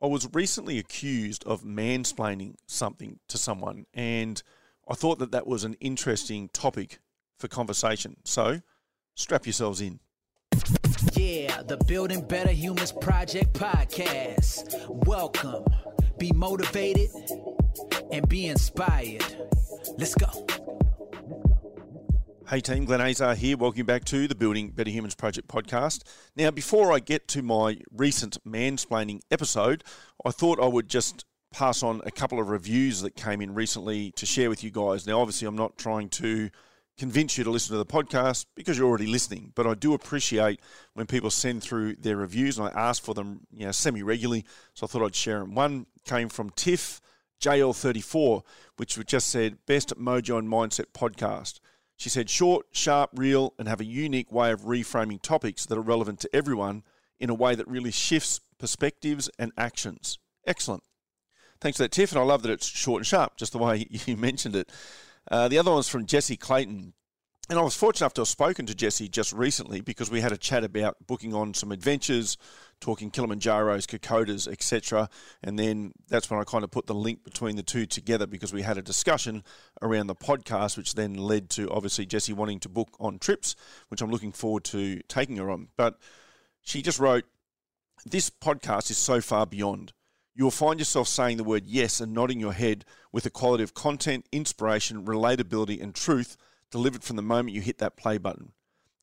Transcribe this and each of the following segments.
I was recently accused of mansplaining something to someone, and I thought that that was an interesting topic for conversation. So, strap yourselves in. Yeah, the Building Better Humans Project podcast. Welcome. Be motivated and be inspired. Let's go. Hey team, Glenn Azar here. Welcome back to the Building Better Humans Project podcast. Now, before I get to my recent mansplaining episode, I thought I would just pass on a couple of reviews that came in recently to share with you guys. Now, obviously, I'm not trying to convince you to listen to the podcast because you're already listening, but I do appreciate when people send through their reviews and I ask for them you know, semi regularly, so I thought I'd share them. One came from Tiff JL34, which just said, Best Mojo and Mindset podcast. She said, short, sharp, real, and have a unique way of reframing topics that are relevant to everyone in a way that really shifts perspectives and actions. Excellent. Thanks for that, Tiff, and I love that it's short and sharp, just the way you mentioned it. Uh, the other one's from Jesse Clayton. And I was fortunate enough to have spoken to Jesse just recently because we had a chat about booking on some adventures, talking Kilimanjaros, Kokodas, etc. And then that's when I kind of put the link between the two together because we had a discussion around the podcast, which then led to obviously Jesse wanting to book on trips, which I'm looking forward to taking her on. But she just wrote, This podcast is so far beyond. You will find yourself saying the word yes and nodding your head with the quality of content, inspiration, relatability, and truth delivered from the moment you hit that play button.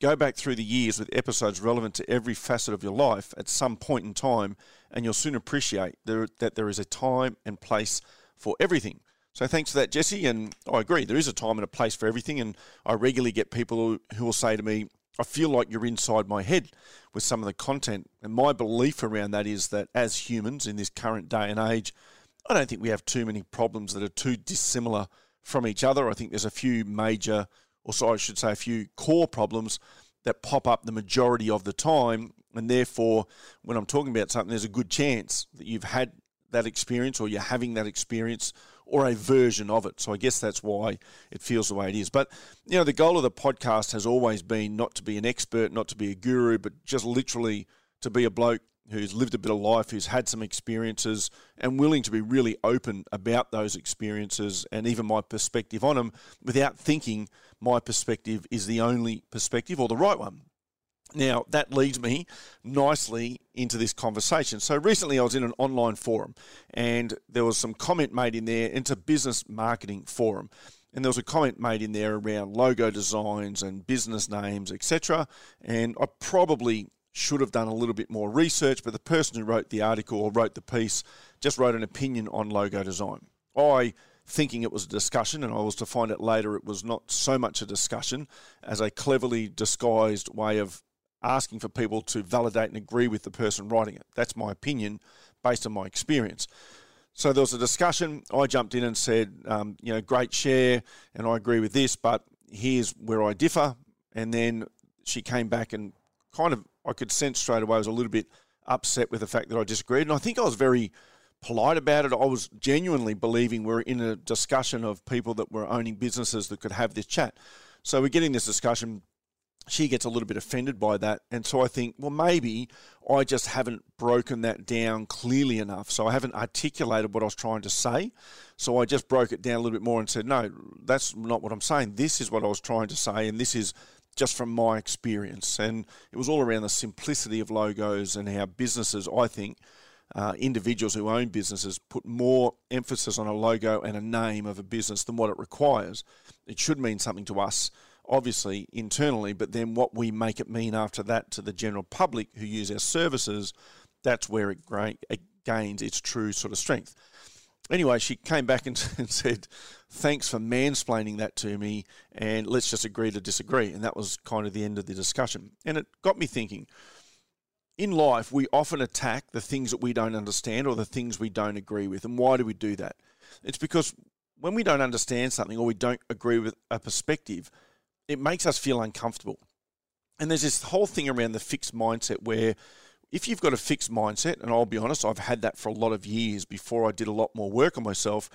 Go back through the years with episodes relevant to every facet of your life at some point in time, and you'll soon appreciate there, that there is a time and place for everything. So thanks for that, Jesse. And I agree, there is a time and a place for everything. And I regularly get people who, who will say to me, I feel like you're inside my head with some of the content. And my belief around that is that as humans in this current day and age, I don't think we have too many problems that are too dissimilar from each other. I think there's a few major, or so I should say, a few core problems that pop up the majority of the time. And therefore, when I'm talking about something, there's a good chance that you've had that experience or you're having that experience or a version of it. So I guess that's why it feels the way it is. But, you know, the goal of the podcast has always been not to be an expert, not to be a guru, but just literally to be a bloke who's lived a bit of life, who's had some experiences, and willing to be really open about those experiences and even my perspective on them without thinking my perspective is the only perspective or the right one. Now, that leads me nicely into this conversation. So, recently I was in an online forum and there was some comment made in there. It's a business marketing forum. And there was a comment made in there around logo designs and business names, etc. And I probably should have done a little bit more research, but the person who wrote the article or wrote the piece just wrote an opinion on logo design. I, thinking it was a discussion, and I was to find out later it was not so much a discussion as a cleverly disguised way of asking for people to validate and agree with the person writing it. That's my opinion based on my experience. So there was a discussion. I jumped in and said, um, you know, great share, and I agree with this, but here's where I differ. And then she came back and kind of I could sense straight away I was a little bit upset with the fact that I disagreed. And I think I was very polite about it. I was genuinely believing we are in a discussion of people that were owning businesses that could have this chat. So we're getting this discussion. She gets a little bit offended by that. And so I think, well, maybe I just haven't broken that down clearly enough. So I haven't articulated what I was trying to say. So I just broke it down a little bit more and said, no, that's not what I'm saying. This is what I was trying to say. And this is just from my experience. And it was all around the simplicity of logos and how businesses, I think, uh, individuals who own businesses put more emphasis on a logo and a name of a business than what it requires. It should mean something to us, obviously, internally, but then what we make it mean after that to the general public who use our services, that's where it, it gains its true sort of strength anyway, she came back and, and, said, Thanks for mansplaining that to me, and let's just agree to disagree. And that was kind of the end of the discussion. And it got me thinking in life, we often attack the things that we don't understand or the things we don't agree with. And why do we do that? It's because when we don't understand something or we don't agree with a perspective, it makes us feel uncomfortable. And there's this whole thing around the fixed mindset where if you've got a fixed mindset, and I'll be honest, I've had that for a lot of years before I did a lot more work on myself.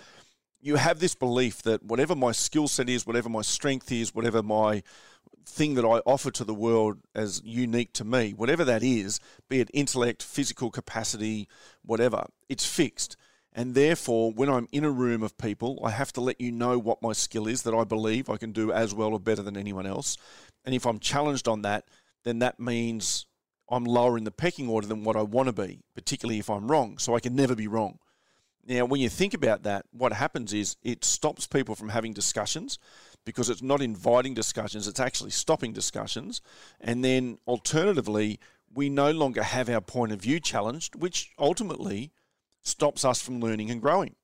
You have this belief that whatever my skill set is, whatever my strength is, whatever my thing that I offer to the world as unique to me, whatever that is, be it intellect, physical capacity, whatever, it's fixed. And therefore, when I'm in a room of people, I have to let you know what my skill is that I believe I can do as well or better than anyone else. And if I'm challenged on that, then that means I'm lower in the pecking order than what I want to be, particularly if I'm wrong. So I can never be wrong. Now, when you think about that, what happens is it stops people from having discussions because it's not inviting discussions, it's actually stopping discussions. And then alternatively, we no longer have our point of view challenged, which ultimately stops us from learning and growing.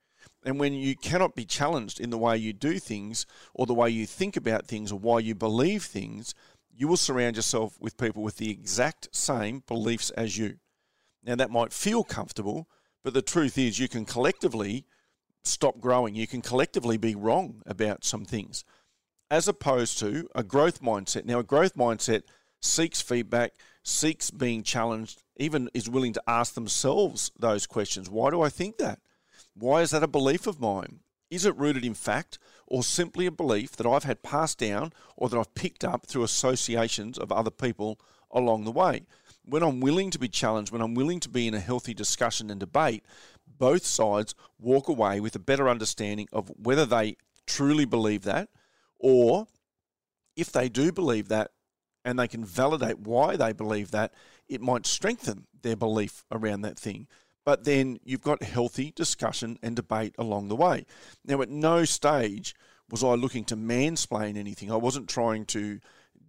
And when you cannot be challenged in the way you do things or the way you think about things or why you believe things, you will surround yourself with people with the exact same beliefs as you. Now, that might feel comfortable, but the truth is, you can collectively stop growing. You can collectively be wrong about some things, as opposed to a growth mindset. Now, a growth mindset seeks feedback, seeks being challenged, even is willing to ask themselves those questions. Why do I think that? Why is that a belief of mine? Is it rooted in fact or simply a belief that I've had passed down or that I've picked up through associations of other people along the way? When I'm willing to be challenged, when I'm willing to be in a healthy discussion and debate, both sides walk away with a better understanding of whether they truly believe that or if they do believe that and they can validate why they believe that, it might strengthen their belief around that thing but then you've got healthy discussion and debate along the way. Now, at no stage was I looking to mansplain anything. I wasn't trying to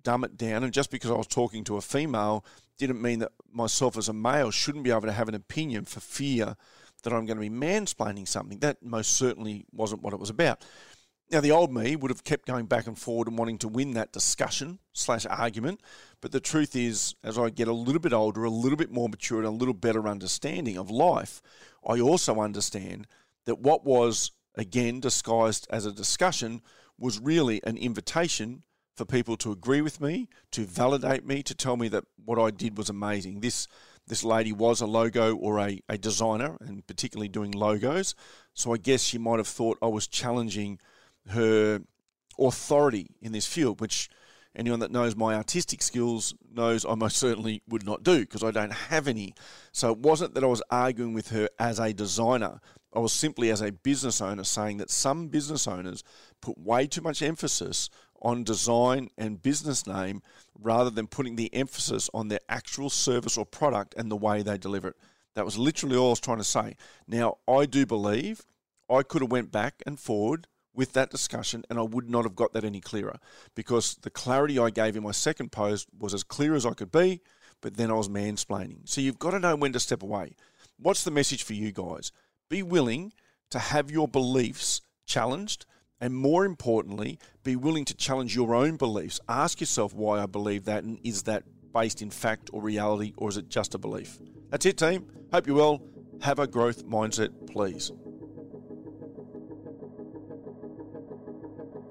dumb it down, and just because I was talking to a female didn't mean that myself as a male shouldn't be able to have an opinion for fear that I'm going to be mansplaining something. That most certainly wasn't what it was about. Now, the old me would have kept going back and forward and wanting to win that discussion slash argument. But the truth is, as I get a little bit older, a little bit more mature, and a little better understanding of life, I also understand that what was, again, disguised as a discussion was really an invitation for people to agree with me, to validate me, to tell me that what I did was amazing. This this lady was a logo or a, a designer, and particularly doing logos. So I guess she might have thought I was challenging her authority in this field, which anyone that knows my artistic skills knows I most certainly would not do because I don't have any. So it wasn't that I was arguing with her as a designer. I was simply as a business owner saying that some business owners put way too much emphasis on design and business name rather than putting the emphasis on their actual service or product and the way they deliver it. That was literally all I was trying to say. Now, I do believe I could have went back and forward with that discussion, and I would not have got that any clearer because the clarity I gave in my second post was as clear as I could be, but then I was mansplaining. So you've got to know when to step away. What's the message for you guys? Be willing to have your beliefs challenged, and more importantly, be willing to challenge your own beliefs. Ask yourself why I believe that, and is that based in fact or reality, or is it just a belief? That's it, team. Hope you're well. Have a growth mindset, please.